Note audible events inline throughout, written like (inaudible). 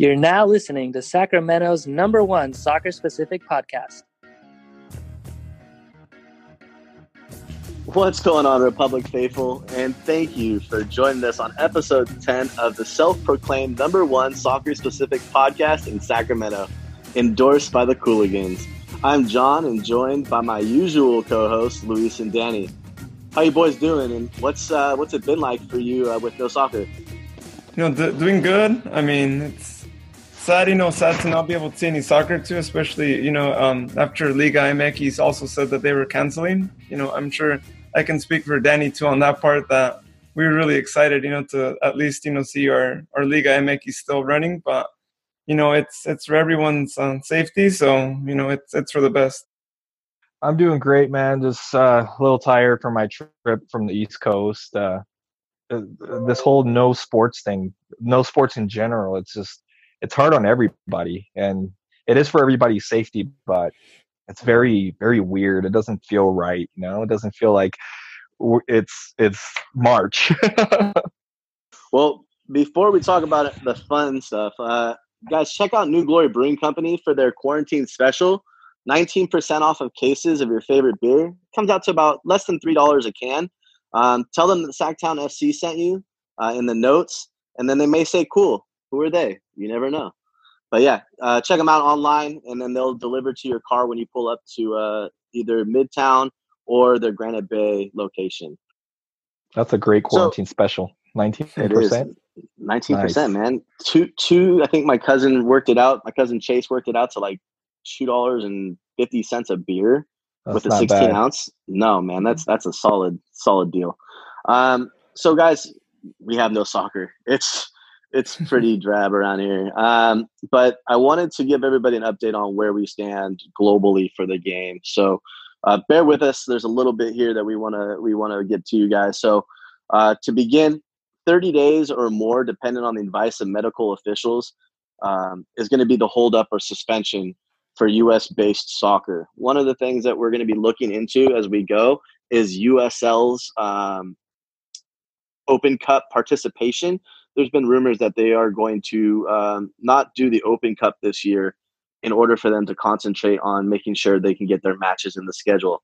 You're now listening to Sacramento's number one soccer specific podcast. What's going on, Republic Faithful? And thank you for joining us on episode 10 of the self proclaimed number one soccer specific podcast in Sacramento, endorsed by the Cooligans. I'm Jon and joined by my usual co hosts, Luis and Danny. How you boys doing? And what's uh, what's it been like for you uh, with no soccer? You know, d- doing good. I mean, it's sad, you know, sad to not be able to see any soccer too, especially, you know, um, after Liga MX also said that they were canceling. You know, I'm sure I can speak for Danny too on that part that we were really excited, you know, to at least you know see our our Liga MX still running, but you know it's it's for everyone's uh, safety, so you know it's it's for the best. I'm doing great, man. Just uh, a little tired from my trip from the East Coast. Uh, uh, this whole no sports thing, no sports in general, it's just it's hard on everybody, and it is for everybody's safety, but it's very very weird. It doesn't feel right you know? It doesn't feel like it's it's march. (laughs) Well before we talk about the fun stuff uh, guys check out new glory brewing company for their quarantine special. 19% off of cases of your favorite beer. Comes out to about less than $3 a can. Um, tell them that Sactown FC sent you uh, in the notes and then they may say cool who are they you never know but yeah, uh, check them out online, and then they'll deliver to your car when you pull up to uh, either Midtown or their Granite Bay location. That's a great quarantine so, special. Nineteen percent. Nineteen percent, man. Two, two. I think my cousin worked it out. My cousin Chase worked it out to like two dollars and fifty cents a beer that's with a sixteen bad. ounce. No, man, that's that's a solid, solid deal. Um, so guys, we have no soccer. It's it's (laughs) pretty drab around here. Um, but I wanted to give everybody an update on where we stand globally for the game. So uh, bear with us. There's a little bit here that we want to we want to get to you guys. So uh, to begin, 30 days or more, depending on the advice of medical officials, um, is going to be the holdup or suspension for U.S. based soccer. One of the things that we're going to be looking into as we go is USL's um, Open Cup participation there's been rumors that they are going to um, not do the Open Cup this year in order for them to concentrate on making sure they can get their matches in the schedule.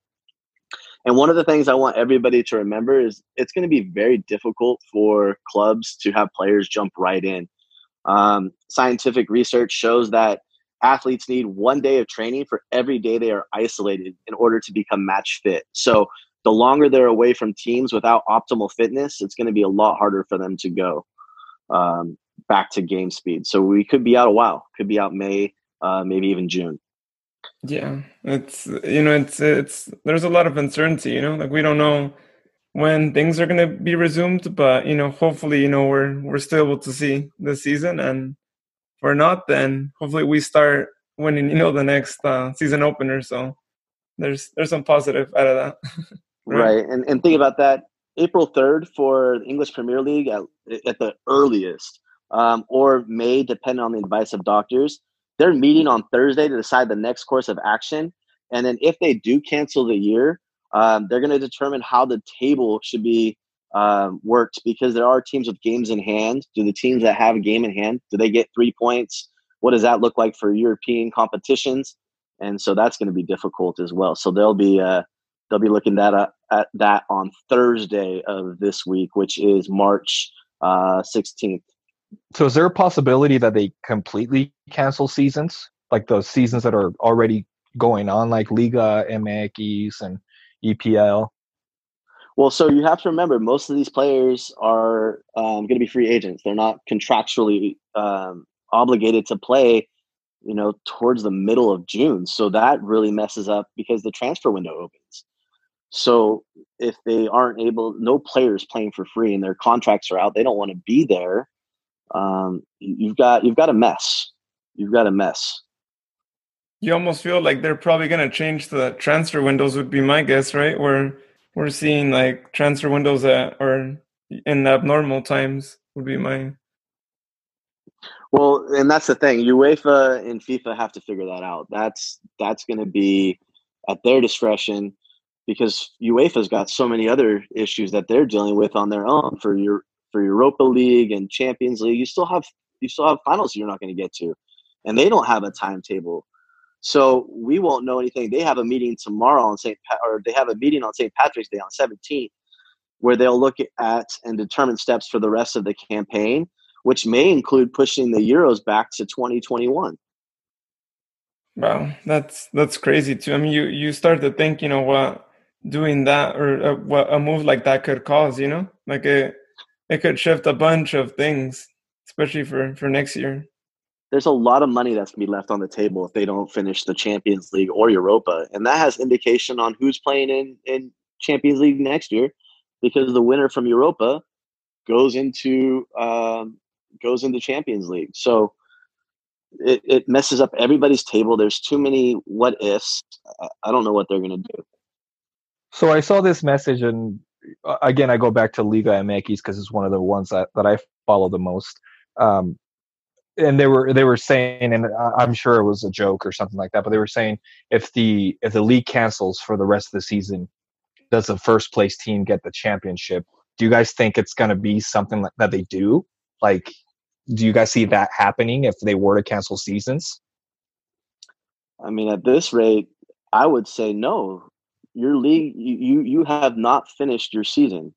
And one of the things I want everybody to remember is it's going to be very difficult for clubs to have players jump right in. Um, scientific research shows that athletes need one day of training for every day they are isolated in order to become match fit. So the longer they're away from teams without optimal fitness, it's going to be a lot harder for them to go um, back to game speed. So we could be out a while. Could be out May, uh, maybe even June. Yeah, it's you know it's it's there's a lot of uncertainty. You know, like we don't know when things are going to be resumed, but you know, hopefully, you know, we're we're still able to see the season, and if we're not, then hopefully we start winning. You know, the next uh, season opener. So there's there's some positive out of that. (laughs) right? right, and and think about that April 3rd for the English Premier League at, at the earliest, um, or May, depending on the advice of doctors. They're meeting on Thursday to decide the next course of action. And then if they do cancel the year, um, they're going to determine how the table should be um, worked because there are teams with games in hand. Do the teams that have a game in hand, do they get three points? What does that look like for European competitions? And so that's going to be difficult as well. So there'll be uh, they'll be looking that at that on Thursday of this week, which is March uh, 16th. So, is there a possibility that they completely cancel seasons, like those seasons that are already going on, like Liga MX and EPL? Well, so you have to remember, most of these players are um, going to be free agents. They're not contractually um, obligated to play, you know, towards the middle of June. So that really messes up because the transfer window opens. So if they aren't able, no players playing for free and their contracts are out, they don't want to be there. Um, you've got you've got a mess. You've got a mess. You almost feel like they're probably going to change the transfer windows. Would be my guess, right? Where we're seeing like transfer windows that are in abnormal times. Would be my well, and that's the thing. UEFA and FIFA have to figure that out. That's that's going to be at their discretion because UEFA's got so many other issues that they're dealing with on their own for your for Europa League and Champions League. You still have you still have finals you're not going to get to, and they don't have a timetable. So we won't know anything. They have a meeting tomorrow on St. Pa- or they have a meeting on St. Patrick's Day on 17th, where they'll look at and determine steps for the rest of the campaign, which may include pushing the Euros back to 2021. Wow, that's that's crazy too. I mean, you you start to think, you know, what doing that or uh, what a move like that could cause. You know, like it it could shift a bunch of things, especially for for next year there's a lot of money that's going to be left on the table if they don't finish the Champions League or Europa, and that has indication on who's playing in in Champions League next year, because the winner from Europa goes into um, goes into Champions League. So it, it messes up everybody's table. There's too many what ifs. I don't know what they're going to do. So I saw this message, and uh, again, I go back to Liga MX because it's one of the ones that, that I follow the most. Um, and they were they were saying, and I'm sure it was a joke or something like that, but they were saying if the if the league cancels for the rest of the season, does the first place team get the championship? Do you guys think it's going to be something that they do? Like, do you guys see that happening if they were to cancel seasons? I mean, at this rate, I would say no. Your league, you you, have not finished your season.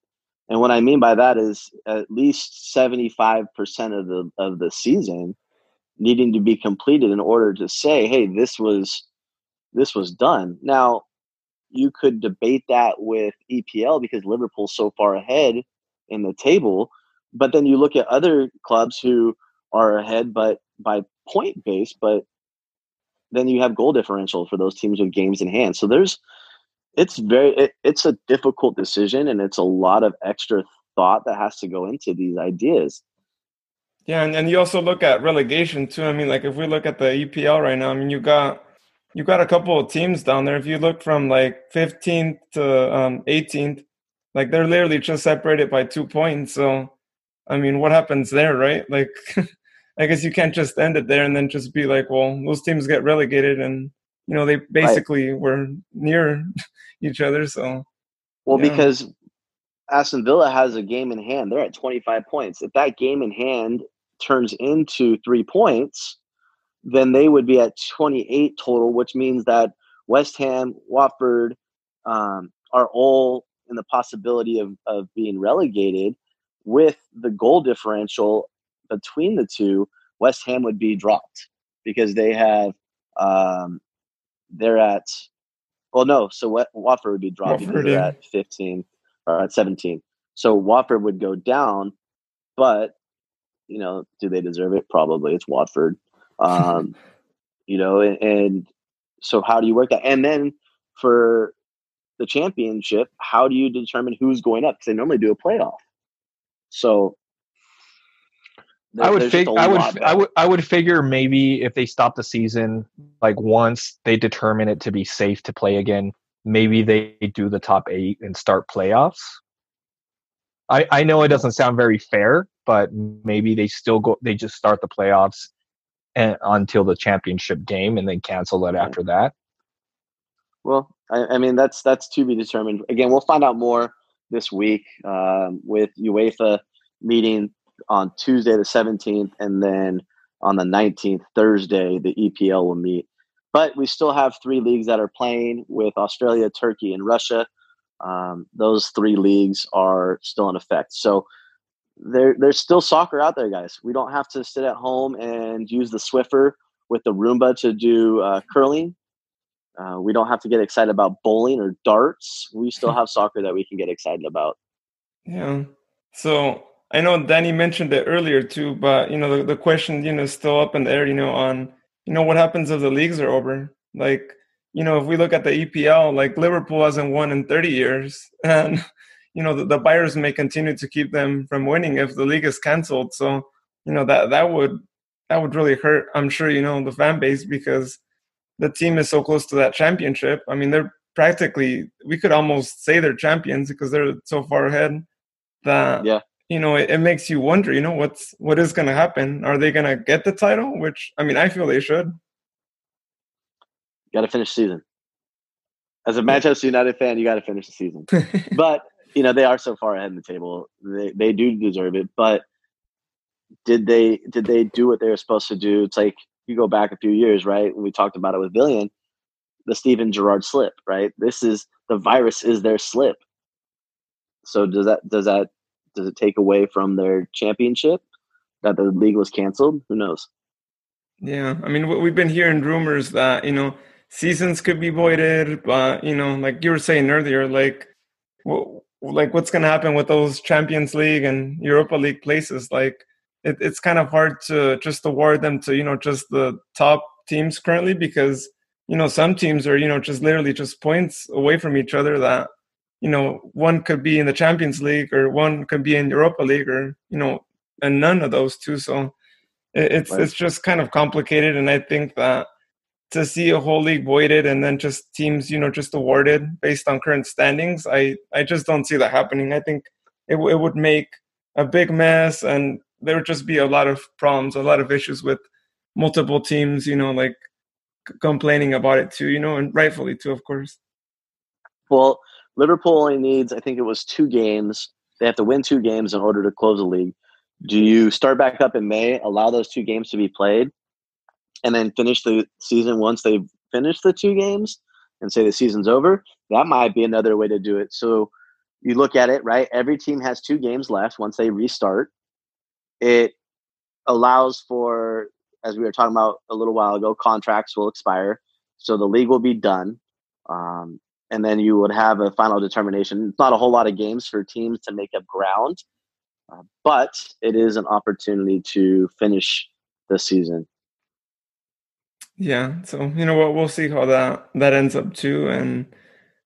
And what I mean by that is at least 75% of the of the season needing to be completed in order to say, hey, this was this was done. Now, you could debate that with EPL because Liverpool's so far ahead in the table, but then you look at other clubs who are ahead but by point base, but then you have goal differential for those teams with games in hand. So there's it's very it, it's a difficult decision and it's a lot of extra thought that has to go into these ideas. Yeah and, and you also look at relegation too. I mean like if we look at the epl right now i mean you got you got a couple of teams down there. If you look from like 15th to um, 18th like they're literally just separated by two points. So i mean what happens there right? Like (laughs) i guess you can't just end it there and then just be like well those teams get relegated and you know they basically right. were near (laughs) each other so well yeah. because aston villa has a game in hand they're at 25 points if that game in hand turns into three points then they would be at 28 total which means that west ham watford um, are all in the possibility of, of being relegated with the goal differential between the two west ham would be dropped because they have um, they're at well no so what Watford would be dropping because they're at 15 or at 17 so Watford would go down but you know do they deserve it? Probably. It's Watford. Um (laughs) you know and, and so how do you work that? And then for the championship how do you determine who's going up? Because they normally do a playoff. So I would figure. I would. I would. I would figure maybe if they stop the season, like once they determine it to be safe to play again, maybe they do the top eight and start playoffs. I I know it doesn't sound very fair, but maybe they still go. They just start the playoffs and, until the championship game, and then cancel it after that. Well, I, I mean that's that's to be determined. Again, we'll find out more this week um, with UEFA meeting on Tuesday the 17th, and then on the 19th, Thursday, the EPL will meet. But we still have three leagues that are playing with Australia, Turkey, and Russia. Um, those three leagues are still in effect. So there, there's still soccer out there, guys. We don't have to sit at home and use the Swiffer with the Roomba to do uh, curling. Uh, we don't have to get excited about bowling or darts. We still (laughs) have soccer that we can get excited about. Yeah. So I know Danny mentioned it earlier too, but you know the, the question you know is still up in the air. You know on you know what happens if the leagues are over. Like you know if we look at the EPL, like Liverpool hasn't won in 30 years, (laughs) and you know the, the buyers may continue to keep them from winning if the league is cancelled. So you know that that would that would really hurt. I'm sure you know the fan base because the team is so close to that championship. I mean they're practically we could almost say they're champions because they're so far ahead that yeah you know, it, it makes you wonder, you know, what's what is going to happen? Are they going to get the title? Which I mean, I feel they should. Got to finish season. As a Manchester United fan, you got to finish the season. (laughs) but you know, they are so far ahead in the table. They they do deserve it. But did they did they do what they were supposed to do? It's like you go back a few years, right? When we talked about it with Villian, the Steven Gerrard slip, right? This is the virus is their slip. So does that does that does it take away from their championship that the league was canceled? Who knows? Yeah, I mean, we've been hearing rumors that you know seasons could be voided, but you know, like you were saying earlier, like, like what's going to happen with those Champions League and Europa League places? Like, it, it's kind of hard to just award them to you know just the top teams currently because you know some teams are you know just literally just points away from each other that you know one could be in the Champions League or one could be in Europa League or you know and none of those two so it, it's right. it's just kind of complicated and I think that to see a whole league voided and then just teams you know just awarded based on current standings I I just don't see that happening I think it, it would make a big mess and there would just be a lot of problems a lot of issues with multiple teams you know like complaining about it too, you know, and rightfully too, of course. Well, Liverpool only needs, I think it was two games. They have to win two games in order to close the league. Do you start back up in May, allow those two games to be played, and then finish the season once they've finished the two games and say the season's over? That might be another way to do it. So you look at it, right? Every team has two games left once they restart. It allows for as we were talking about a little while ago, contracts will expire. So the league will be done. Um, and then you would have a final determination. It's not a whole lot of games for teams to make up ground, uh, but it is an opportunity to finish the season. Yeah, so you know what, we'll see how that that ends up too, and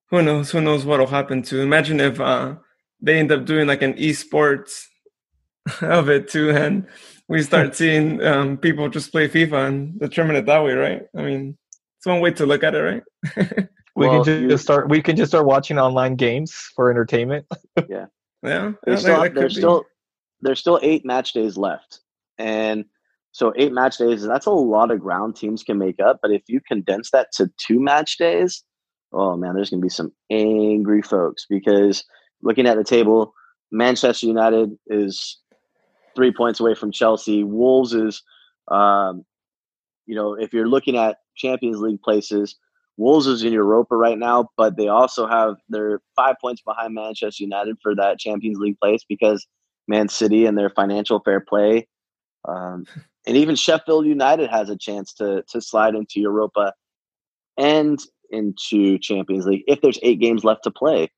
who knows, who knows what'll happen too. Imagine if uh, they end up doing like an esports (laughs) of it too, and we start (laughs) seeing um, people just play FIFA and determine it that way, right? I mean, it's one way to look at it, right? (laughs) we well, can just start. We can just start watching online games for entertainment. (laughs) yeah, yeah. There's, still, there's still there's still eight match days left, and so eight match days. That's a lot of ground teams can make up. But if you condense that to two match days, oh man, there's gonna be some angry folks because looking at the table, Manchester United is three points away from Chelsea. Wolves is, um, you know, if you're looking at Champions League places, Wolves is in Europa right now, but they also have they're five points behind Manchester United for that Champions League place because Man City and their financial fair play, um, (laughs) and even Sheffield United has a chance to to slide into Europa and into Champions League if there's eight games left to play.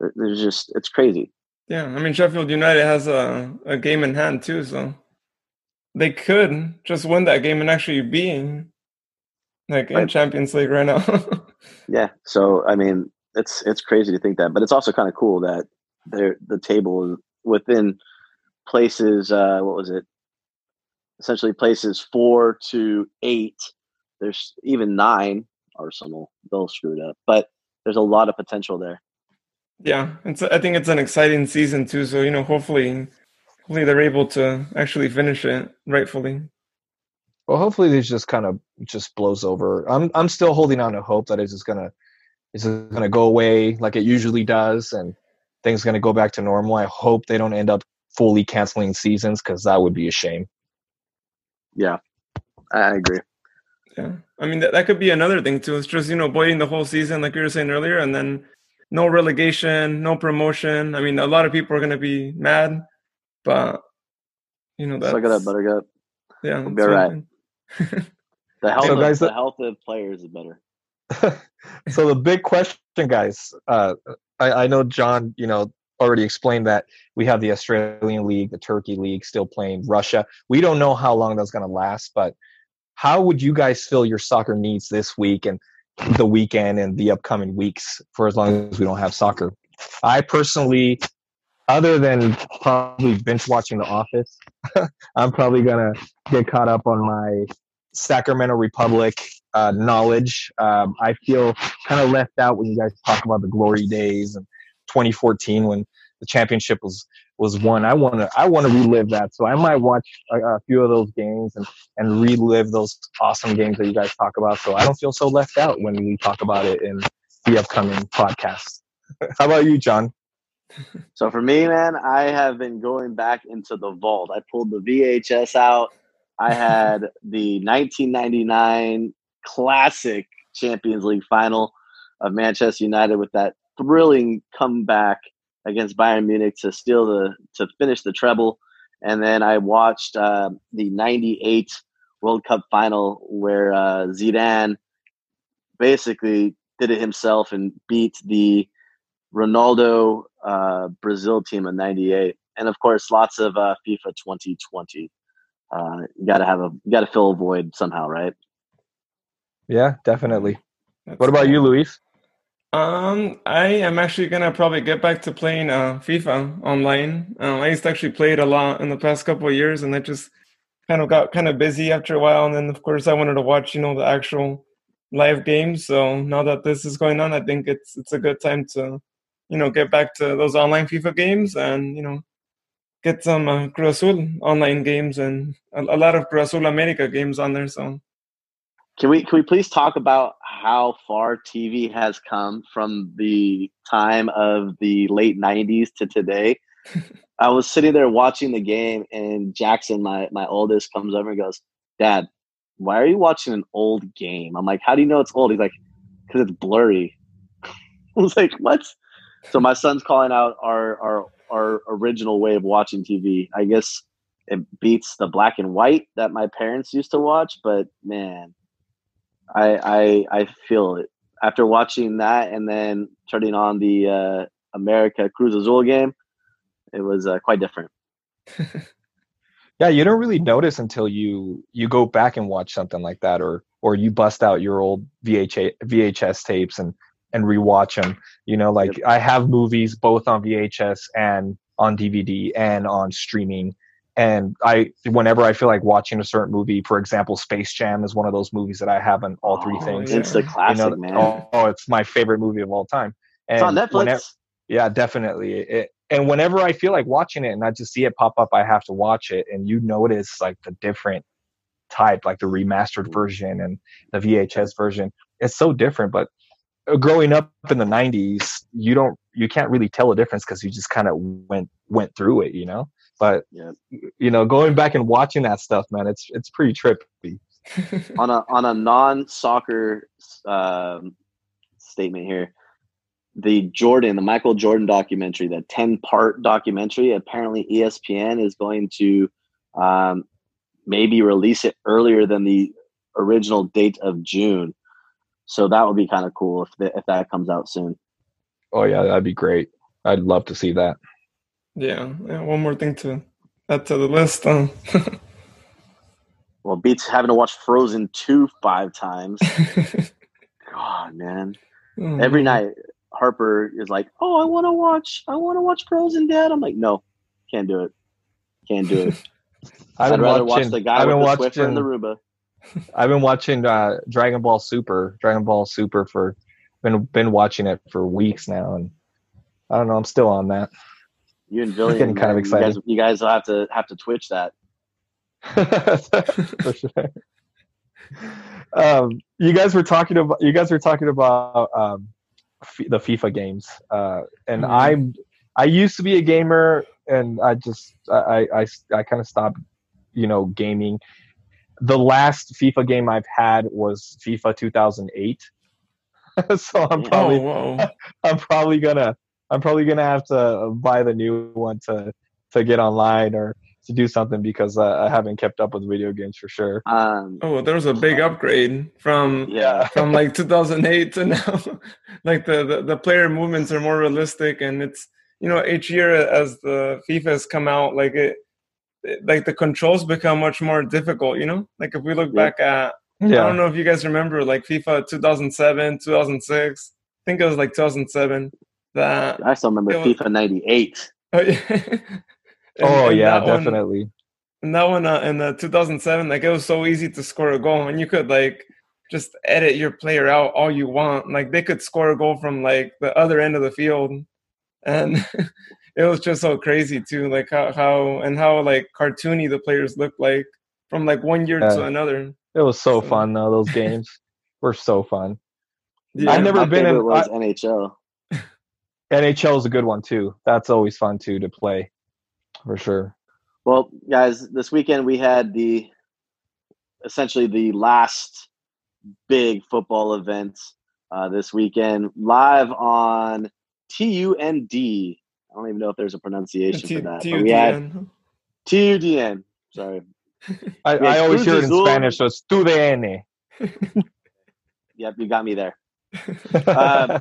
There's just it's crazy. Yeah, I mean Sheffield United has a, a game in hand too, so they could just win that game and actually be like in right. Champions League right now. (laughs) yeah, so I mean it's it's crazy to think that, but it's also kind of cool that they're the table within places. Uh, what was it? Essentially, places four to eight. There's even nine. Arsenal, they'll screw it up, but there's a lot of potential there. Yeah, it's. I think it's an exciting season too. So you know, hopefully, hopefully they're able to actually finish it rightfully. Well, hopefully this just kind of just blows over. I'm I'm still holding on to hope that it's just gonna it's just gonna go away like it usually does, and things gonna go back to normal. I hope they don't end up fully canceling seasons because that would be a shame. Yeah, I agree. Yeah, I mean that, that could be another thing too. It's just you know voiding the whole season, like you were saying earlier, and then no relegation, no promotion. I mean, a lot of people are going to be mad, but you know that's suck it up, Buttercup. Yeah, we'll be all right. The health, so guys, of, the health of players is better. (laughs) so the big question, guys. Uh, I, I know John. You know already explained that we have the Australian League, the Turkey League still playing Russia. We don't know how long that's going to last, but how would you guys fill your soccer needs this week? And the weekend and the upcoming weeks for as long as we don't have soccer. I personally, other than probably binge watching The Office, (laughs) I'm probably gonna get caught up on my Sacramento Republic uh, knowledge. Um, I feel kind of left out when you guys talk about the glory days and 2014 when the championship was was won. I want to I want to relive that. So I might watch a, a, few of those games and and relive those awesome games that you guys talk about. So I don't feel so left out when we talk about it in the upcoming podcast. (laughs) How about you, Jon? So for me, man, I have been going back into the vault. I pulled the VHS out. I had (laughs) the 1999 classic Champions League final of Manchester United with that thrilling comeback against Bayern Munich to steal the to finish the treble, and then I watched uh, the '98 World Cup final where uh, Zidane basically did it himself and beat the Ronaldo uh, Brazil team in '98, and of course, lots of uh, FIFA 2020. Uh, you got to have a you got to fill a void somehow, right? Yeah, definitely. That's what about cool. you, Luis? Um, I am actually gonna probably get back to playing uh, FIFA online. Um, I used to actually play it a lot in the past couple of years, and I just kind of got kind of busy after a while. And then, of course, I wanted to watch, you know, the actual live games. So now that this is going on, I think it's it's a good time to, you know, get back to those online FIFA games and you know, get some uh, Cruz Azul online games and a, a lot of Cruz Azul America games on there. So can we can we please talk about how far TV has come from the time of the late '90s to today? (laughs) I was sitting there watching the game, and Jackson, my my oldest, comes over and goes, "Dad, why are you watching an old game?" I'm like, "How do you know it's old?" He's like, "Because it's blurry." (laughs) I was like, "What?" So my son's calling out our our our original way of watching TV. I guess it beats the black and white that my parents used to watch, but man, I I I feel it after watching that and then turning on the uh, America Cruz Azul game. It was uh, quite different. (laughs) yeah, you don't really notice until you you go back and watch something like that, or or you bust out your old VHS VHS tapes and and rewatch them. You know, like yep. I have movies both on VHS and on DVD and on streaming and I whenever I feel like watching a certain movie, for example, Space Jam is one of those movies that I have on all three oh, things. It's the classic, you know, man. Oh, oh, it's my favorite movie of all time. And it's on Netflix. Whenever, yeah, definitely. It, and whenever I feel like watching it and I just see it pop up, I have to watch it. And you notice like the different type, like the remastered mm-hmm. version and the VHS version. It's so different. But growing up in the '90s, you don't, you can't really tell a difference because you just kind of went went through it, you know. But yeah. you know, going back and watching that stuff, man, it's it's pretty trippy. (laughs) on a on a non soccer um, statement here, the Jordan, the Michael Jordan documentary, the ten part documentary, apparently ESPN is going to um, maybe release it earlier than the original date of June. So that would be kind of cool if the, if that comes out soon. Oh yeah, that'd be great. I'd love to see that. Yeah, yeah. One more thing to add to the list. Um. well, beats having to watch Frozen two five times. (laughs) God, man. Mm. Every night, Harper is like, "Oh, I want to watch. I want to watch Frozen, Dad." I'm like, "No, can't do it. Can't do it." (laughs) I'd rather watching, watch the guy I've with the watching, Swiffer and the Roomba. I've been watching uh, Dragon Ball Super. Dragon Ball Super for been been watching it for weeks now, and I don't know. I'm still on that you and Billy getting kind of excited. You guys, you guys will have to have to twitch that. (laughs) For sure. Um, you guys were talking about you guys were talking about um, f- the FIFA games, uh, and mm-hmm. I'm I used to be a gamer, and I just I I, I kind of stopped, you know, gaming. The last FIFA game I've had was FIFA 2008, (laughs) so I'm probably oh, (laughs) I'm probably gonna I'm probably gonna have to buy the new one to to get online or to do something because uh, I haven't kept up with video games for sure. Um, oh, there was a big upgrade from yeah (laughs) from like 2008 to now. like the, the the player movements are more realistic, and it's you know each year as the FIFA's come out, like it, it like the controls become much more difficult. You know, like if we look back at yeah. I don't know if you guys remember like FIFA 2007, 2006. I think it was like 2007 that I still remember was, FIFA '98. Oh yeah, and, oh, yeah definitely. One, and that one uh, in the 2007, like it was so easy to score a goal, and you could like just edit your player out all you want. Like they could score a goal from like the other end of the field, and (laughs) it was just so crazy too. Like how how and how like cartoony the players looked like from like one year yeah. to another. It was so, so fun though. Those games (laughs) were so fun. Yeah, I've never been in was I, NHL. NHL is a good one too. That's always fun too to play, for sure. Well, guys, this weekend we had the essentially the last big football event uh, this weekend live on TUDN. I don't even know if there's a pronunciation T- for that. T-U-D-N. But we had TUDN. Sorry. I, I always Cruz hear it in Azul. Spanish, so it's TUDN. (laughs) yep, you got me there. (laughs) um,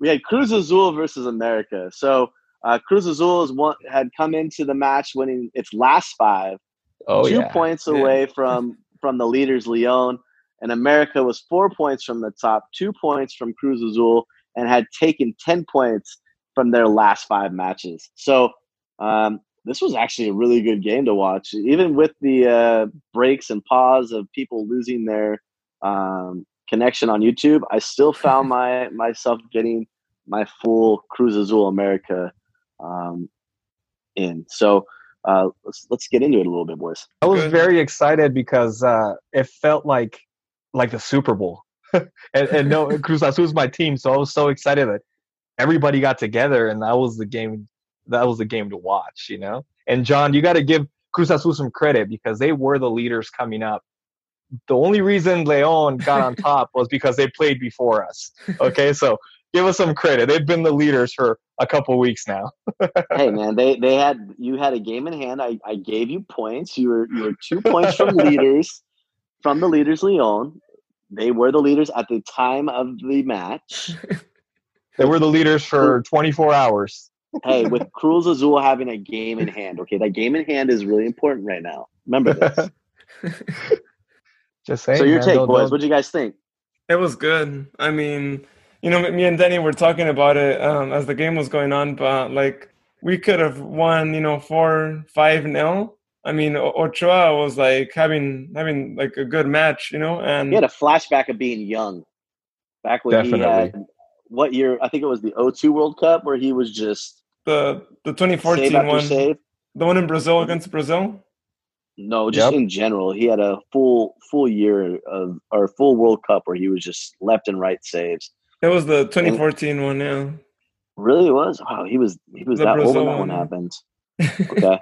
we had Cruz Azul versus America. So uh, Cruz Azul is one, had come into the match winning its last five, oh, two yeah. points away yeah. from from the leaders Leon, and America was four points from the top, two points from Cruz Azul, and had taken ten points from their last five matches. So um, this was actually a really good game to watch, even with the uh, breaks and pause of people losing their um, connection on YouTube. I still found (laughs) my myself getting my full Cruz Azul America um, in. So uh, let's let's get into it a little bit, boys. I was very excited because uh, it felt like like the Super Bowl, (laughs) and, and no Cruz Azul was my team, so I was so excited that everybody got together, and that was the game. That was the game to watch, you know. And Jon, you got to give Cruz Azul some credit because they were the leaders coming up. The only reason Leon got on (laughs) top was because they played before us. Okay, so give us some credit. They've been the leaders for a couple weeks now. (laughs) hey man, they they had you had a game in hand. I, I gave you points. You were you were two points from (laughs) leaders from the leaders Leon. They were the leaders at the time of the match. They were the leaders for 24 hours. hey, with (laughs) Cruz Azul having a game in hand, okay, that game in hand is really important right now. Remember this. (laughs) Just saying. So your man, take, boys. What do you guys think? It was good. I mean, you know, me and Danny were talking about it um, as the game was going on, but like we could have won, you know, four, five nil. I mean, Ochoa was like having having like a good match, you know, and he had a flashback of being young, back when Definitely. he had what year? I think it was the 02 World Cup where he was just the the 2014 one, save. the one in Brazil against Brazil. No, just yep. in general, he had a full full year of or full World Cup where he was just left and right saves. It was the 2014 and one, yeah. Really was? Wow, he was he was the that Brazil old when that one happened. (laughs) Okay.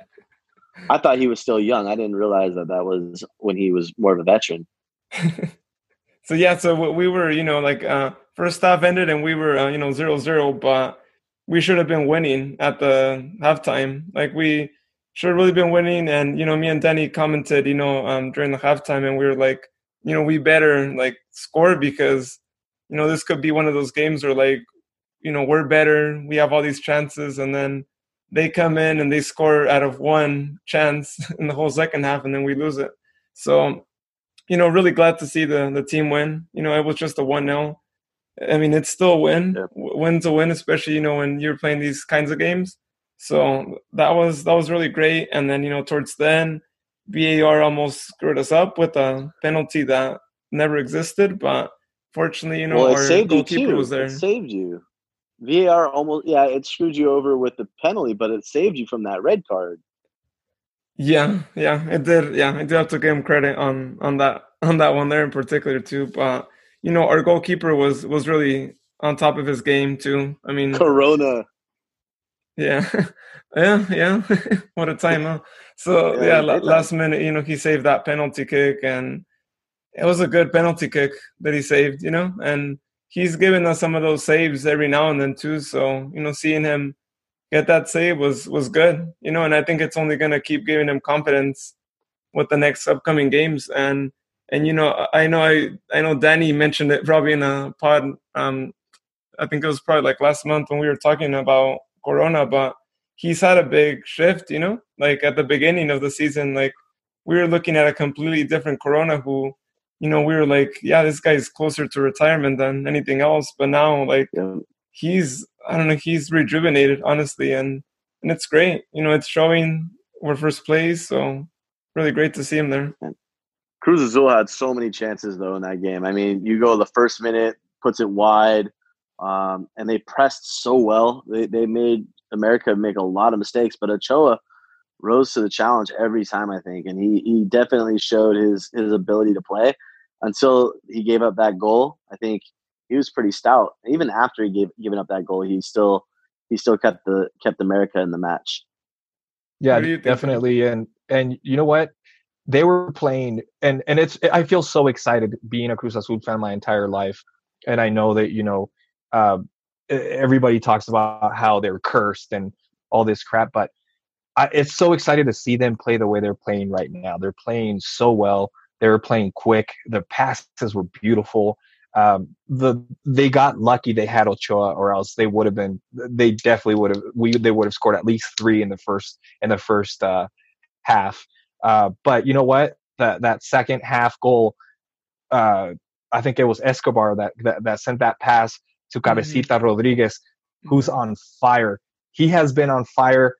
I thought he was still young. I didn't realize that that was when he was more of a veteran. (laughs) so yeah, so we were, you know, like uh, first half ended and we were, uh, you know, zero zero, but we should have been winning at the halftime. Like we should have really been winning. And you know, me and Danny commented, you know, um, during the halftime, and we were like, you know, we better like score because you know this could be one of those games where like, you know, we're better, we have all these chances, and then they come in and they score out of one chance (laughs) in the whole second half, and then we lose it. So, you know, really glad to see the the team win. You know, it was just a one 0 I mean, it's still a win. Yep. Win's a win, especially you know when you're playing these kinds of games. So that was that was really great. And then you know towards then, VAR almost screwed us up with a penalty that never existed. But fortunately, you know well, our goalkeeper was there. It saved you. VAR almost yeah, it screwed you over with the penalty, but it saved you from that red card. Yeah, yeah, it did. Yeah, I do have to give him credit on on that on that one there in particular too. But you know, our goalkeeper was was really on top of his game too. I mean, Corona. Yeah, (laughs) yeah, yeah. (laughs) what a time, huh? So yeah, yeah last minute, you know, he saved that penalty kick, and it was a good penalty kick that he saved. You know, and he's given us some of those saves every now and then too. So you know, seeing him get that save was was good. You know, and I think it's only gonna keep giving him confidence with the next upcoming games and and you know i know i i know danny mentioned it probably in a pod um i think it was probably like last month when we were talking about corona but he's had a big shift you know like at the beginning of the season like we were looking at a completely different corona who you know we were like yeah this guy's closer to retirement than anything else but now like yeah. he's i don't know he's rejuvenated honestly and and it's great you know it's showing we're first place so really great to see him there Cruz Azul had so many chances though in that game. I mean, you go the first minute, puts it wide, um, and they pressed so well. They they made America make a lot of mistakes, but Ochoa rose to the challenge every time. I think, and he he definitely showed his his ability to play until he gave up that goal. I think he was pretty stout. Even after he gave given up that goal, he still he still kept the kept America in the match. Yeah, definitely. And and you know what? They were playing, and and it's I feel so excited being a Cruz Azul fan my entire life, and I know that you know uh, everybody talks about how they're cursed and all this crap, but I, it's so excited to see them play the way they're playing right now. They're playing so well. They were playing quick. The passes were beautiful. Um, the they got lucky they had Ochoa, or else they would have been. They definitely would have. We they would have scored at least three in the first in the first uh, half. Uh, but you know what? That that second half goal, uh, I think it was Escobar that that, that sent that pass to mm-hmm. Cabecita mm-hmm. Rodriguez, who's on fire. He has been on fire.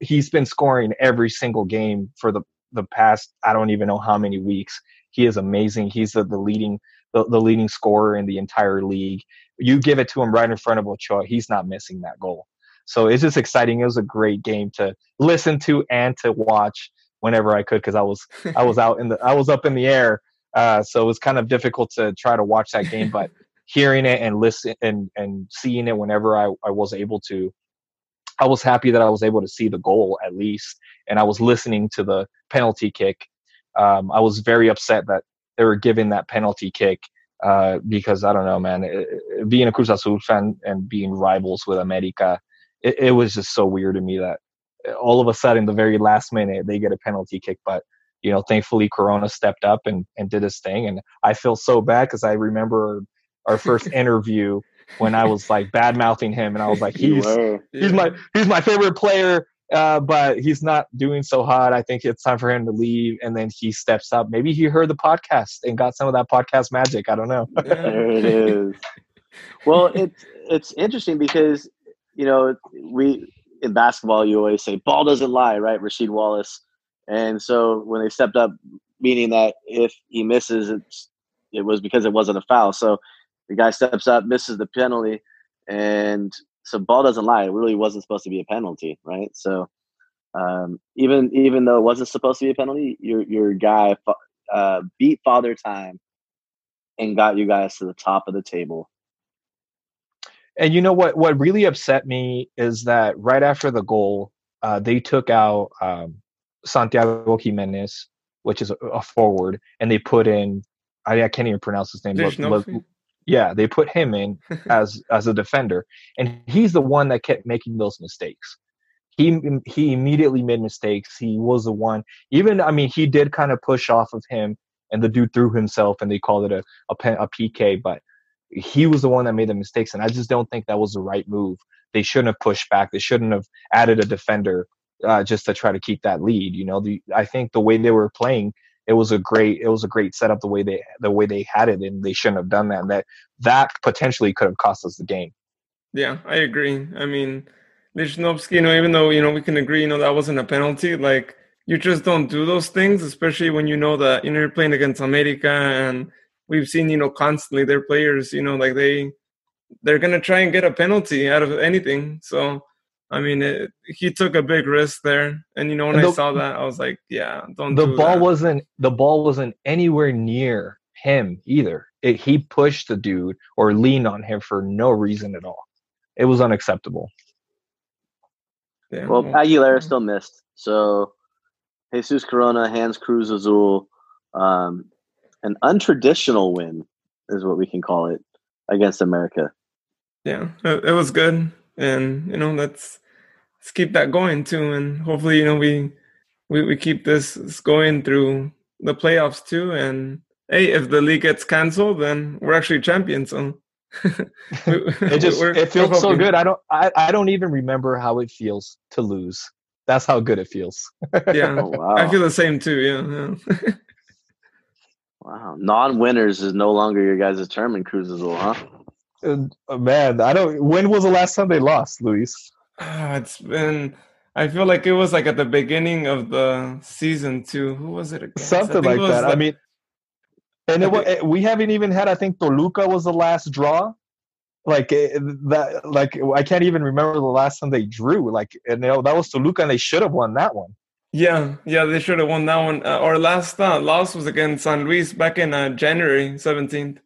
He's been scoring every single game for the the past I don't even know how many weeks. He is amazing. He's the, the leading the, the leading scorer in the entire league. You give it to him right in front of Ochoa, he's not missing that goal. So it's just exciting. It was a great game to listen to and to watch whenever I could because I was (laughs) I was out in the I was up in the air. Uh, so it was kind of difficult to try to watch that game, but hearing it and listen and and seeing it whenever I, I was able to I was happy that I was able to see the goal at least, and I was listening to the penalty kick. Um, I was very upset that they were giving that penalty kick uh, because I don't know, man. It, it, being a Cruz Azul fan and being rivals with America, it, it, was just so weird to me that all of a sudden, the very last minute, they get a penalty kick. But you know, thankfully, Corona stepped up and and did his thing, and I feel so bad because I remember our first (laughs) interview when I was like bad mouthing him, and I was like, he's he's my he's my favorite player, uh, but he's not doing so hot. I think it's time for him to leave, and then he steps up. Maybe he heard the podcast and got some of that podcast magic. I don't know. (laughs) there it is. (laughs) Well, it's it's interesting because you know we in basketball you always say ball doesn't lie, right? Rasheed Wallace, and so when they stepped up, meaning that if he misses, it was because it wasn't a foul. So the guy steps up, misses the penalty, and so ball doesn't lie. It really wasn't supposed to be a penalty, right? So um, even even though it wasn't supposed to be a penalty, your your guy uh, beat Father Time and got you guys to the top of the table. And you know what? What really upset me is that right after the goal, uh, they took out um, Santiago Giménez, which is a, a, forward, and they put in I, I can't even pronounce his name. Yeah, they put him in (laughs) as as a defender, and he's the one that kept making those mistakes. He he immediately made mistakes. He was the one. Even I mean, he did kind of push off of him, and the dude threw himself, and they called it a a, a PK. But he was the one that made the mistakes, and I just don't think that was the right move. They shouldn't have pushed back. They shouldn't have added a defender uh, just to try to keep that lead. You know, the I think the way they were playing it was a great it was a great setup the way they the way they had it and they shouldn't have done that and that that potentially could have cost us the game yeah i agree i mean Lichnovsky, you know even though you know we can agree you know that wasn't a penalty like you just don't do those things especially when you know that you know you're playing against america and we've seen you know constantly their players you know like they they're gonna try and get a penalty out of anything so I mean, it, he took a big risk there, and you know when the, I saw that, I was like, "Yeah, don't." The do ball that. wasn't the ball wasn't anywhere near him either. It, he pushed the dude or leaned on him for no reason at all. It was unacceptable. Yeah. Well, Aguilera still missed, so Jesus Corona hands Cruz Azul um, an untraditional win, is what we can call it against America. Yeah, it was good. And you know let's let's keep that going too. And hopefully you know we we, we keep this going through the playoffs too. And hey if the league gets canceled then we're actually champions. So (laughs) (laughs) it just it feels so good. I don't I, I don't even remember how it feels to lose. That's how good it feels. Yeah. Oh, wow. i feel the same too. Yeah, yeah. (laughs) wow non-winners is no longer your guys' term in Cruz Azul, huh uh, man, I don't. When was the last time they lost, Luis? Uh, (sighs) it's been. I feel like it was like at the beginning of the season too. Who was it against? Something like that. Like, I mean, and it, it, we haven't even had. I think Toluca was the last draw. Like eh, that. Like I can't even remember the last time they drew. Like and you know, that was Toluca, and they should have won that one. Yeah, yeah, they should have won that one. Uh, our last uh, loss was against San Luis back in uh, January seventeenth.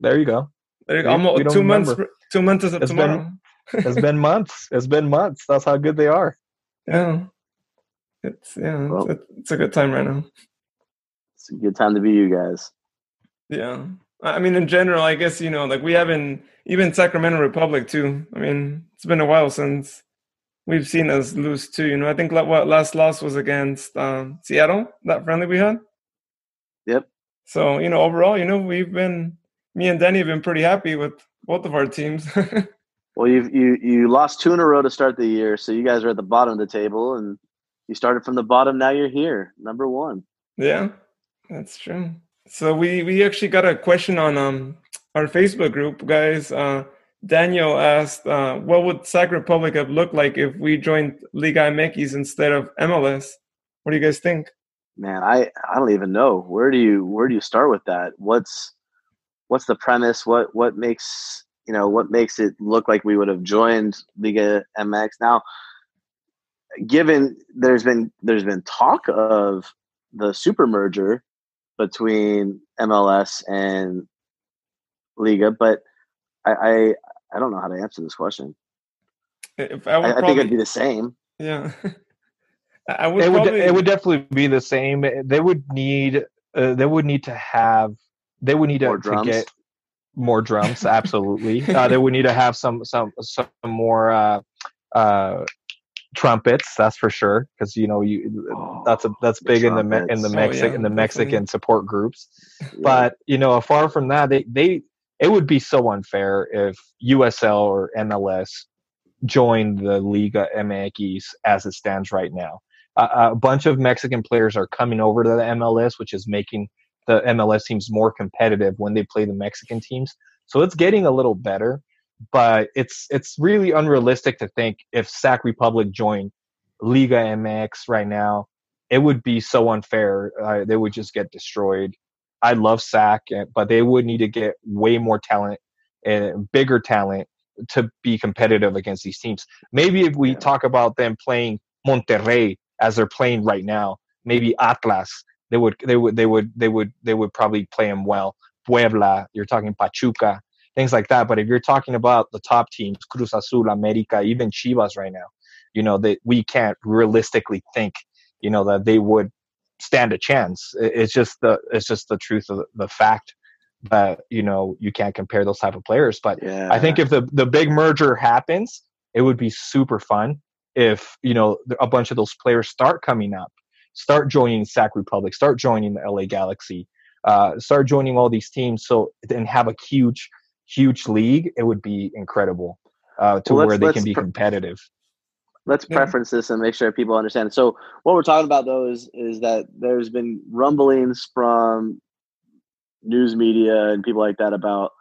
There you go. Like, almost two months. Two months of it's tomorrow. Been, it's (laughs) been months. It's been months. That's how good they are. Yeah, it's yeah, well, it's, a, it's a good time right now. It's a good time to be you guys. Yeah, I mean, in general, I guess you know, like we haven't even Sacramento Republic too. I mean, it's been a while since we've seen us lose too. You know, I think what last loss was against um, Seattle, that friendly we had. Yep. So you know, overall, you know, we've been me and Danny have been pretty happy with both of our teams. (laughs) well, you you you lost two in a row to start the year, so you guys are at the bottom of the table, and you started from the bottom. Now you're here, number one. Yeah, that's true. So we we actually got a question on um our Facebook group, guys. Uh, Daniel asked, uh, "What would Sac Republic have looked like if we joined Liga MX instead of MLS?" What do you guys think? Man, I I don't even know where do you where do you start with that? What's what's the premise? What what makes you know what makes it look like we would have joined Liga MX? Now, given there's been there's been talk of the super merger between MLS and Liga, but I I, I don't know how to answer this question. If I, I, probably, I think it'd be the same. Yeah. (laughs) I would it probably... would it would definitely be the same. They would need uh, they would need to have they would need to, to get more drums. (laughs) Absolutely, uh, they would need to have some some some more uh, uh, trumpets. That's for sure, because you know you oh, that's a that's big in the in the Mexican oh, yeah, in the Mexican definitely. support groups. Yeah. But you know, far from that, they they it would be so unfair if USL or MLS joined the Liga MX as it stands right now. Uh, a bunch of Mexican players are coming over to the MLS, which is making the MLS teams more competitive when they play the Mexican teams. So it's getting a little better, but it's it's really unrealistic to think if Sac Republic joined Liga MX right now, it would be so unfair. Uh, they would just get destroyed. I love Sac, eh, but they would need to get way more talent and bigger talent to be competitive against these teams. Maybe if we yeah. talk about them playing Monterrey as they're playing right now, maybe Atlas they would they would they would they would they would probably play them well. Puebla, you're talking Pachuca, things like that. But if you're talking about the top teams, Cruz Azul, America, even Chivas right now, you know that we can't realistically think, you know, that they would stand a chance. It's just the it's just the truth of the fact that you know you can't compare those type of players. But yeah. I think if the the big merger happens, it would be super fun if you know a bunch of those players start coming up start joining Sac Republic, start joining the LA Galaxy, uh, start joining all these teams. So and have a huge, huge league. It would be incredible uh, to well, where they can be competitive. Let's yeah. preference this and make sure people understand. So what we're talking about though is is that there's been rumblings from news media and people like that about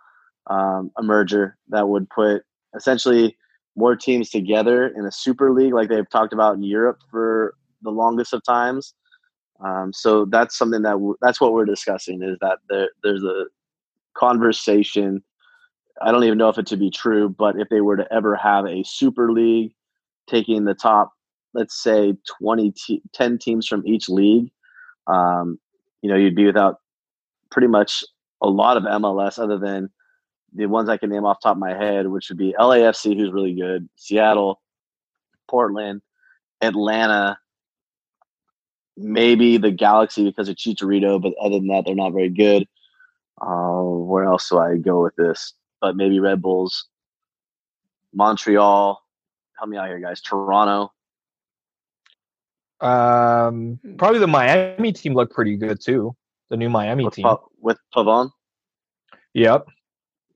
um, a merger that would put essentially more teams together in a super league like they've talked about in Europe for the longest of times. Um, so that's something that w- that's what we're discussing is that there, there's a conversation. I don't even know if it to be true, but if they were to ever have a super league, taking the top, let's say 20, 10 teams from each league, um, you know, you'd be without pretty much a lot of MLS other than the ones I can name off top of my head, which would be LAFC, who's really good, Seattle, Portland, Atlanta, maybe the Galaxy because of Chicharito, but other than that, they're not very good. Uh, where else do I go with this? But maybe Red Bulls, Montreal. Help me out here, guys. Toronto. Um, probably the Miami team looked pretty good too. The new Miami with team pa- with Pavon. Yep.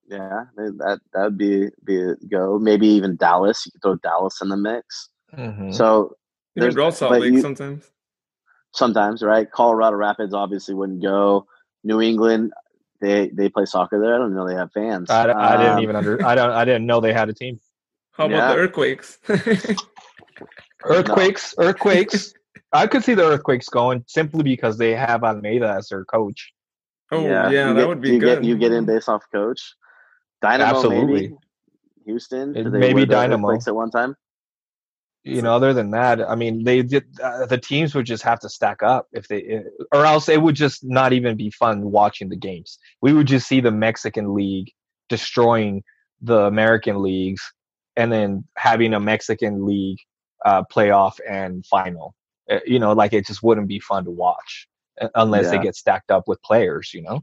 Yeah, that that would be be a go. Maybe even Dallas. You could throw Dallas in the mix. Mm-hmm. So there's Real Salt Lake you, sometimes sometimes, right? Colorado Rapids obviously wouldn't go. New England, they they play soccer there. I don't know they have fans. I, I um, didn't even under. I don't. I didn't know they had a team. How about yeah. the earthquakes? (laughs) earthquakes, no. earthquakes. (laughs) I could see the earthquakes going simply because they have Almeyda as their coach. Oh yeah, yeah that get, would be you good. Get, you get in based off coach. Dynamo, Absolutely. maybe. Houston, it, maybe Dynamo at one time you know other than that i mean they did uh, the teams would just have to stack up if they or else it would just not even be fun watching the games we would just see the mexican league destroying the American leagues and then having a Mexican league uh, playoff and final. Uh, you know, like it just wouldn't be fun to watch uh, unless yeah. they get stacked up with players. You know.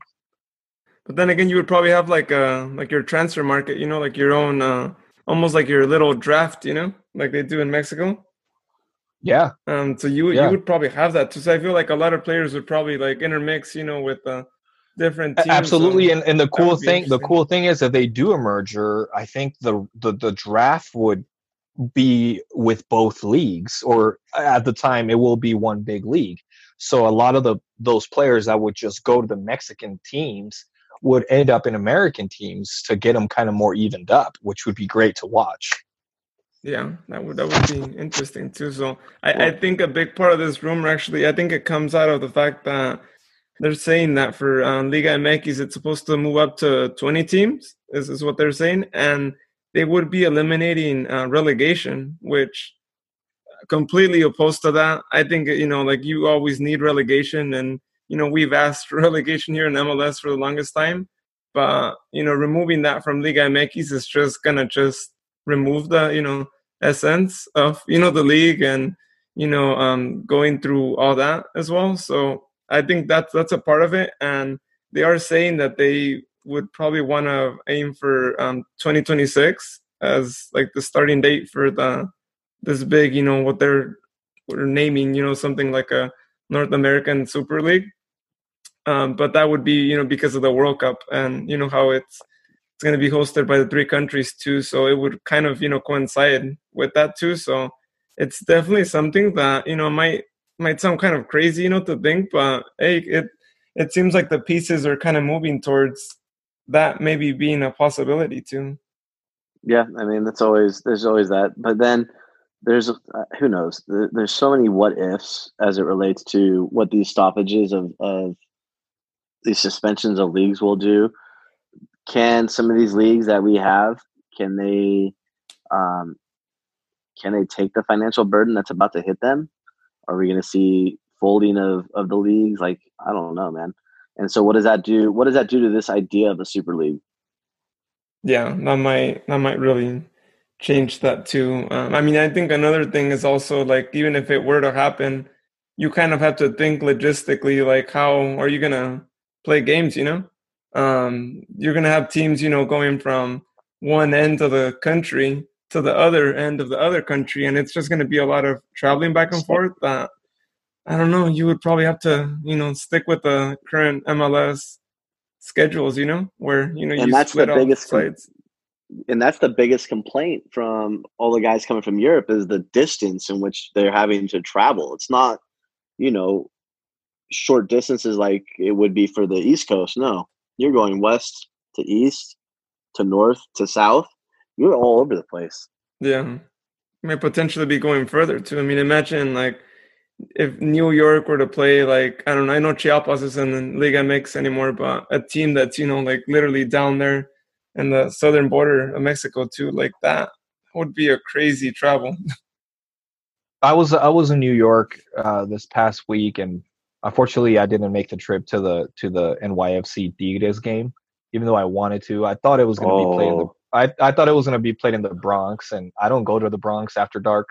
But then again, you would probably have like a uh, like your transfer market. You know, like your own, uh, almost like your little draft. You know, like they do in Mexico. Yeah. Um. So you yeah. you would probably have that too. So I feel like a lot of players would probably like intermix. You know, with uh, different teams. Absolutely, and, and the cool thing the cool thing is if they do a merger, I think the the the draft would be with both leagues, or at the time it will be one big league. So a lot of the those players that would just go to the Mexican teams would end up in American teams to get them kind of more evened up, which would be great to watch. Yeah, that would that would be interesting too. So I, I think a big part of this rumor actually, I think it comes out of the fact that they're saying that for um, Liga MX, it's supposed to move up to 20 teams. This is what they're saying, and they would be eliminating uh, relegation, which completely opposed to that. I think you know, like you always need relegation, and you know we've asked (laughs) for relegation here in MLS for the longest time, but you know removing that from Liga MX is just gonna just remove the you know essence of you know the league and you know um, going through all that as well. So I think that's that's a part of it, and they are saying that they would probably want to aim for um, 2026 as like the starting date for the this big, you know, what they're we're naming, you know, something like a North American Super League. Um, but that would be, you know, because of the World Cup and you know how it's it's going to be hosted by the three countries too, so it would kind of you know coincide with that too. So it's definitely something that you know might might sound kind of crazy, you know, to think, but hey, it it seems like the pieces are kind of moving towards that maybe being a possibility too. Yeah, I mean, that's always there's always that, but then there's uh, who knows? There's so many what ifs as it relates to what these stoppages of of these suspensions of leagues will do. Can some of these leagues that we have can they um, can they take the financial burden that's about to hit them? Are we going to see folding of of the leagues? Like I don't know, man. And so, what does that do? What does that do to this idea of a super league? Yeah, that might that might really change that too. Um, I mean, I think another thing is also like even if it were to happen, you kind of have to think logistically, like how are you gonna play games? You know, um, you're gonna have teams, you know, going from one end of the country to the other end of the other country, and it's just going to be a lot of traveling back and forth. That I don't know. You would probably have to, you know, stick with the current MLS schedules. You know, where you know and you that's split the biggest sites. and that's the biggest complaint from all the guys coming from Europe is the distance in which they're having to travel. It's not, you know, short distances like it would be for the East Coast. No, you're going west to east to north to south you're all over the place. Yeah, may potentially be going further too. I mean, imagine like if New York were to play like I don't know, I know Chiapas isn't in Liga MX anymore, but a team that's you know like literally down there in the southern border of Mexico too, like that would be a crazy travel. (laughs) I was I was in New York uh, this past week, and unfortunately, I didn't make the trip to the to the NYFC Tigres game, even though I wanted to. I thought it was going to oh. be played in the oh. I, I thought it was going to be played in the Bronx, and I don't go to the Bronx after dark.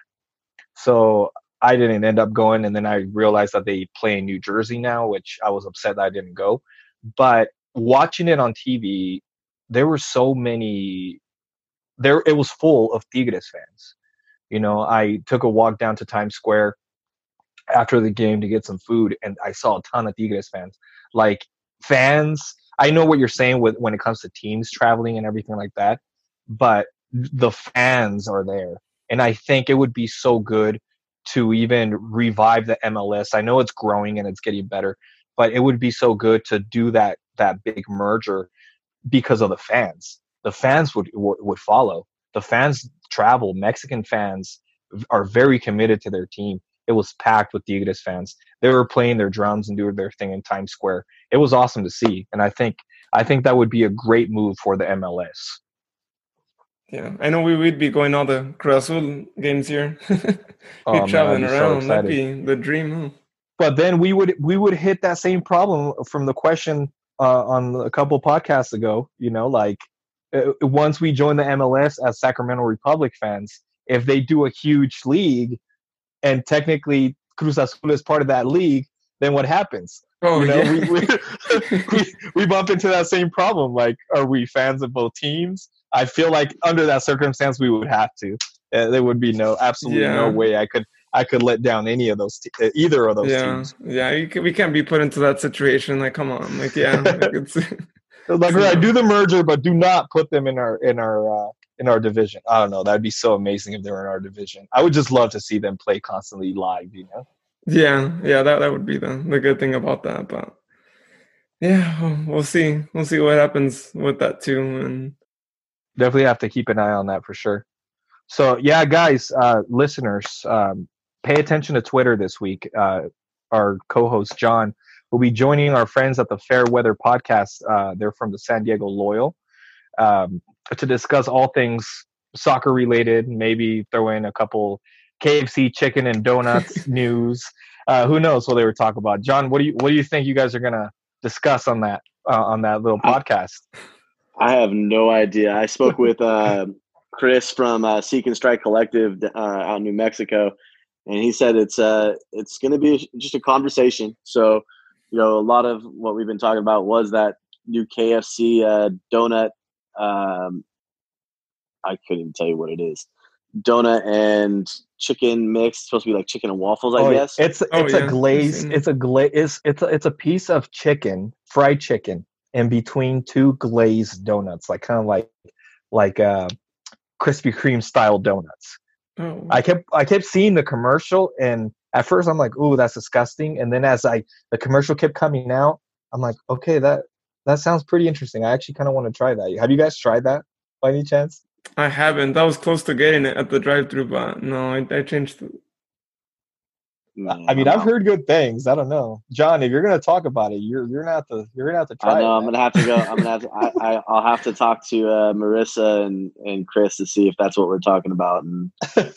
So I didn't end up going. And then I realized that they play in New Jersey now, which I was upset that I didn't go. But watching it on TV, there were so many, there it was full of Tigres fans. You know, I took a walk down to Times Square after the game to get some food, and I saw a ton of Tigres fans. Like fans, I know what you're saying with when it comes to teams traveling and everything like that but the fans are there. And I think it would be so good to even revive the MLS. I know it's growing and it's getting better, but it would be so good to do that that big merger because of the fans. The fans would would follow. The fans travel. Mexican fans are very committed to their team. It was packed with Tigres fans. They were playing their drums and doing their thing in Times Square. It was awesome to see, and I think I think that would be a great move for the MLS. Yeah, I know we would be going all the Cruz Azul games here. (laughs) be oh, traveling man, around. So That'd be the dream. Huh? But then we would we would hit that same problem from the question uh, on a couple podcasts ago. You know, like uh, once we join the MLS as Sacramento Republic fans, if they do a huge league, and technically Cruz Azul is part of that league, then what happens? Oh, you know, yeah. we, we, (laughs) (laughs) we, we bump into that same problem. Like, are we fans of both teams? I feel like under that circumstance, we would have to. Uh, there would be no, absolutely no way I could, I could let down any of those, te- uh, either of those yeah, teams. yeah. You can, we can't be put into that situation. Like, come on, like, yeah, (laughs) like it's, (laughs) Like, right, do the merger, but do not put them in our, in our, uh, in our division. I don't know. That'd be so amazing if they were in our division. I would just love to see them play constantly live. You know. yeah, yeah. That that would be the the good thing about that. But yeah, we'll, we'll see. We'll see what happens with that too. And definitely have to keep an eye on that for sure. So yeah, guys, uh, listeners, um, pay attention to Twitter this week. Uh, our co-host Jon will be joining our friends at the Fair Weather Podcast. Uh, they're from the San Diego Loyal um, to discuss all things soccer related. Maybe throw in a couple KFC chicken and donuts (laughs) news. Uh, who knows what they were talking about? Jon, what do you what do you think you guys are gonna discuss on that uh, on that little podcast? I have no idea. I spoke with uh, Chris from uh, Seek and Strike Collective uh, out in New Mexico, and he said it's uh it's going to be just a conversation. So, you know, a lot of what we've been talking about was that new KFC uh, donut. Um, I couldn't even tell you what it is. Donut and chicken mix. It's supposed to be like chicken and waffles, I Oh, guess. It's Oh, it's yeah, a I've glaze. It's a glaze. It's it's a, it's a piece of chicken, fried chicken, in between two glazed donuts, like kind of like like uh, Krispy Kreme style donuts. oh, I kept I kept seeing the commercial, and at first I'm like, "Ooh, that's disgusting," and then as I the commercial kept coming out, I'm like, "Okay, that that sounds pretty interesting. I actually kind of want to try that." Have you guys tried that by any chance? I haven't. That was close to getting it at the drive-through, but no, I, I changed. The, No, I mean, I've heard good things. I don't know, Jon. If you're gonna talk about it, you're you're gonna have to you're gonna have to try I know. it. I'm gonna have to go. I'm gonna have to. I, (laughs) I, I'll have to talk to uh, Marissa and and Chris to see if that's what we're talking about, and (laughs)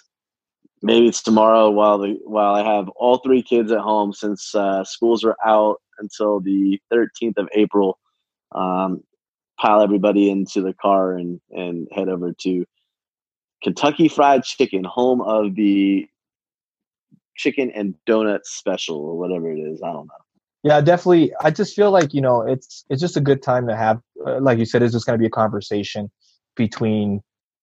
maybe it's tomorrow while the while I have all three kids at home since uh, schools are out until the 13th of April. Um, pile everybody into the car and and head over to Kentucky Fried Chicken, home of the chicken and donuts special or whatever it is. I don't know. Yeah, definitely. I just feel like you know it's it's just a good time to have, uh, like you said, it's just going to be a conversation between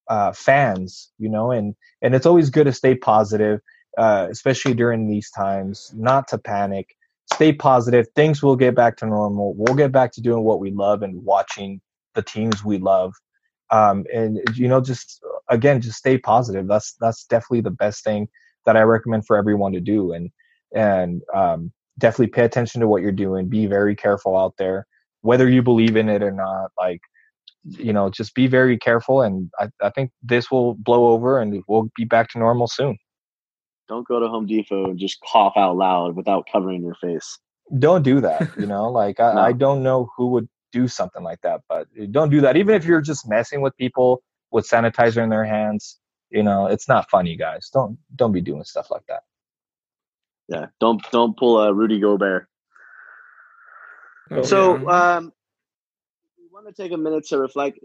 uh, fans, you know, and and it's always good to stay positive, uh, especially during these times. Not to panic. Stay positive. Things will get back to normal. We'll get back to doing what we love and watching the teams we love. Um, and you know, just again, just stay positive. That's that's definitely the best thing that I recommend for everyone to do. And and um, definitely pay attention to what you're doing be very careful out there whether you believe in it or not like you know just be very careful and i, I think this will blow over and we'll be back to normal soon Don't go to Home Depot and just cough out loud without covering your face. don't do that you (laughs) know like I, No. I don't know who would do something like that but don't do that even if you're just messing with people with sanitizer in their hands you know it's not funny guys don't don't be doing stuff like that Yeah, don't don't pull a Rudy Gobert. oh, so yeah. um, we want to take a minute to reflect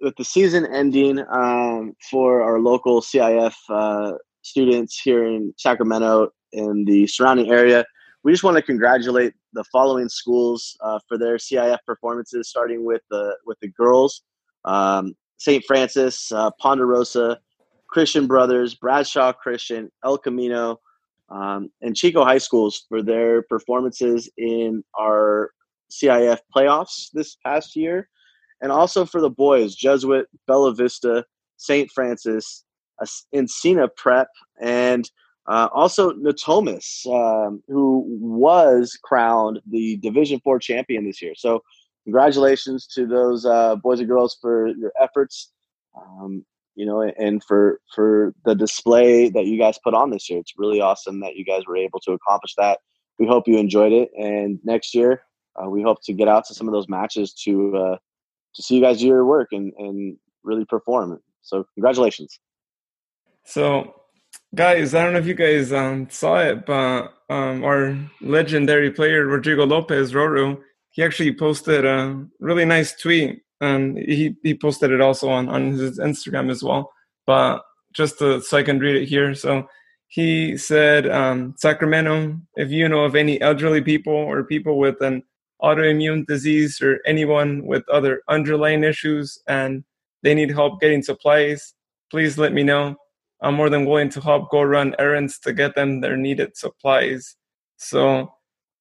with the season ending um, for our local CIF uh, students here in Sacramento and the surrounding area. We just want to congratulate the following schools uh, for their CIF performances, starting with the with the girls: um, St. Francis, uh, Ponderosa, Christian Brothers, Bradshaw Christian, El Camino, um, and Chico High Schools for their performances in our CIF playoffs this past year, and also for the boys: Jesuit, Bella Vista, St. Francis, Encina Prep, and uh, also Natomas, um, who was crowned the Division Four champion this year. So, congratulations to those uh, boys and girls for your efforts. Um, you know, and for for the display that you guys put on this year, it's really awesome that you guys were able to accomplish that. We hope you enjoyed it, and next year uh, we hope to get out to some of those matches to uh, to see you guys do your work and and really perform. So, congratulations. So, guys, I don't know if you guys um, saw it, but um, our legendary player Rodrigo Lopez Roro, he actually posted a really nice tweet and he he posted it also on on his Instagram as well. But just to, so I can read it here. So he said, um, Sacramento, if you know of any elderly people or people with an autoimmune disease or anyone with other underlying issues and they need help getting supplies, please let me know. I'm more than willing to help go run errands to get them their needed supplies. So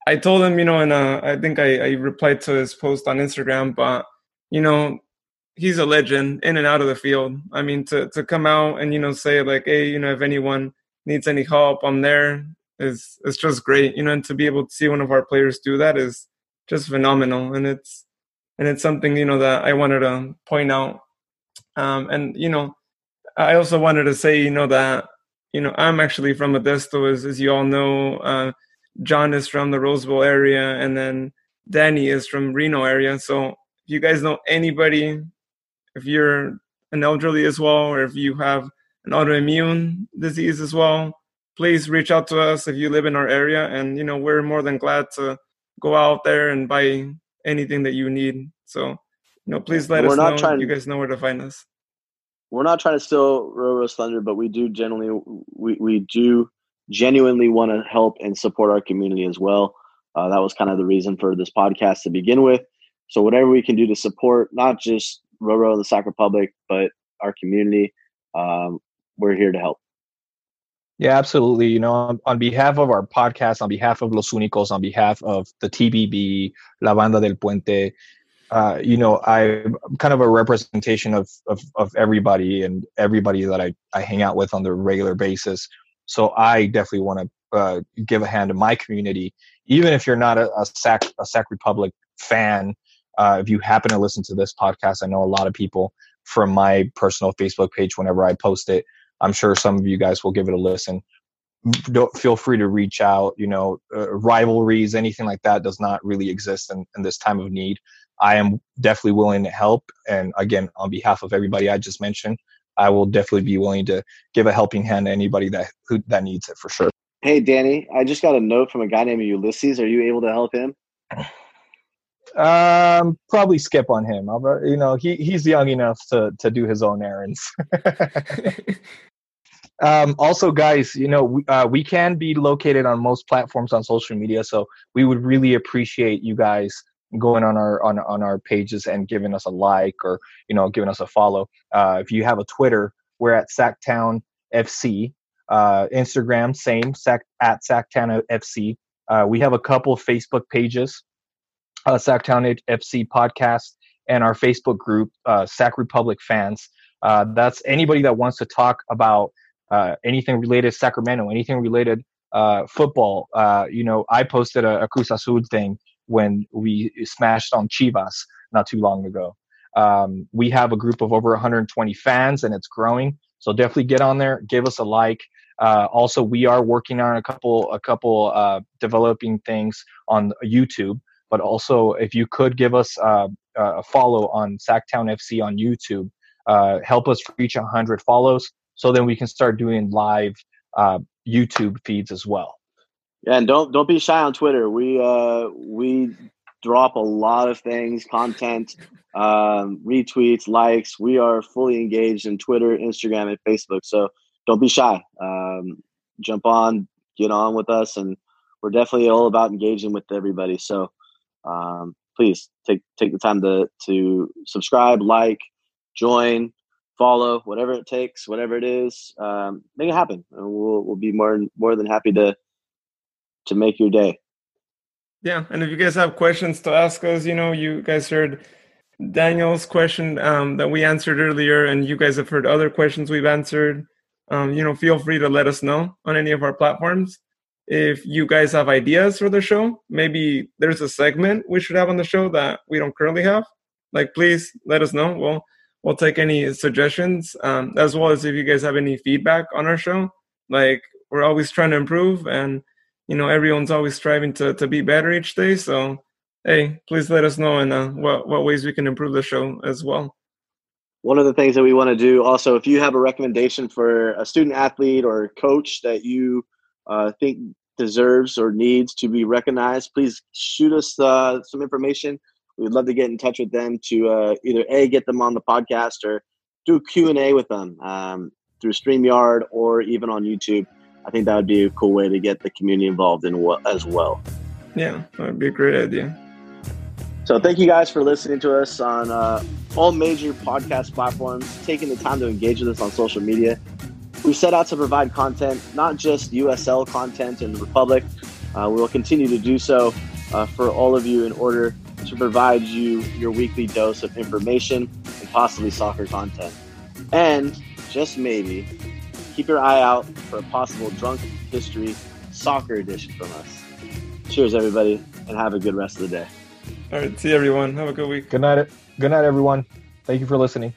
I told him, you know, and uh, I think I, I replied to his post on Instagram, but you know, he's a legend in and out of the field. I mean, to to come out and you know say like, hey, you know, if anyone needs any help, I'm there. Is it's just great, you know, and to be able to see one of our players do that is just phenomenal, and it's and it's something you know that I wanted to point out. Um, and you know, I also wanted to say, you know, that you know I'm actually from Modesto, as as you all know. Uh, Jon is from the Roseville area, and then Danny is from Reno area. So if you guys know anybody, if you're an elderly as well, or if you have an autoimmune disease as well, please reach out to us if you live in our area, and you know we're more than glad to go out there and buy anything that you need. So you know, please let we're us know. Trying, you guys know where to find us. We're not trying to steal Roro's thunder, but we do generally we we do genuinely want to help and support our community as well. Uh, that was kind of the reason for this podcast to begin with. So whatever we can do to support not just Roro and the Sac Republic, but our community, um, we're here to help. Yeah, absolutely. You know, on, on, behalf of our podcast, on behalf of Los Únicos, on behalf of the TBB, La Banda del Puente, uh, you know, I'm kind of a representation of, of, of everybody and everybody that I, I hang out with on the regular basis. So I definitely want to uh, give a hand to my community, even if you're not a, a Sac a Sac Republic fan. Uh, if you happen to listen to this podcast, I know a lot of people from my personal Facebook page. Whenever I post it, I'm sure some of you guys will give it a listen. Don't feel free to reach out. You know, uh, rivalries, anything like that, does not really exist in, in this time of need. I am definitely willing to help, and again, on behalf of everybody I just mentioned, I will definitely be willing to give a helping hand to anybody that who that needs it for sure. Hey, Danny, I just got a note from a guy named Ulysses. Are you able to help him? Um, probably skip on him. I'll, you know, he he's young enough to to do his own errands. (laughs) um, also, guys, you know, we, uh, we can be located on most platforms on social media, so we would really appreciate you guys going on our on, on our pages and giving us a like or you know giving us a follow. Uh, if you have a twitter we're at sactown fc uh, instagram same sack at sactown fc uh, we have a couple facebook pages uh, sactown fc podcast and our facebook group uh, sac republic fans. Uh, that's anybody that wants to talk about uh, anything related to sacramento anything related uh, football. Uh, you know i posted a, a cruz azul thing when we smashed on Chivas not too long ago. Um, we have a group of over 120 fans and it's growing. So definitely get on there, give us a like. Uh, also, we are working on a couple, a couple uh, developing things on YouTube. But also, if you could give us uh, a follow on Sactown FC on YouTube, uh, help us reach 100 follows, so then we can start doing live uh, YouTube feeds as well. Yeah, and don't don't be shy on Twitter. We uh we drop a lot of things, content, um, retweets, likes. We are fully engaged in Twitter, Instagram, and Facebook. So don't be shy. Um, jump on, get on with us, and we're definitely all about engaging with everybody. So um, please take take the time to to subscribe, like, join, follow, whatever it takes, whatever it is, um, make it happen, and we'll we'll be more more than happy to to make your day. Yeah, and if you guys have questions to ask us, you know, you guys heard Daniel's question um, that we answered earlier, and you guys have heard other questions we've answered. Um, you know, feel free to let us know on any of our platforms. If you guys have ideas for the show, maybe there's a segment we should have on the show that we don't currently have. Like, please let us know. We'll we'll take any suggestions, um, as well as if you guys have any feedback on our show. Like, we're always trying to improve, and you know everyone's always striving to to be better each day. So hey please let us know in uh, what what ways we can improve the show as well. One of the things that we want to do also if you have a recommendation for a student athlete or coach that you uh, think deserves or needs to be recognized please shoot us uh, some information. We'd love to get in touch with them to uh, either a get them on the podcast or do a q&a with them um, through Streamyard or even on YouTube. I think that would be a cool way to get the community involved in as well. Yeah, that would be a great idea. So thank you guys for listening to us on uh, all major podcast platforms, taking the time to engage with us on social media. We set out to provide content, not just USL content in the Republic. Uh, we will continue to do so uh, for all of you in order to provide you your weekly dose of information and possibly soccer content. And just maybe, keep your eye out for a possible drunk history soccer edition from us. Cheers, everybody, and have a good rest of the day. All right, see everyone. Have a good week. Good night. Good night, everyone. Thank you for listening.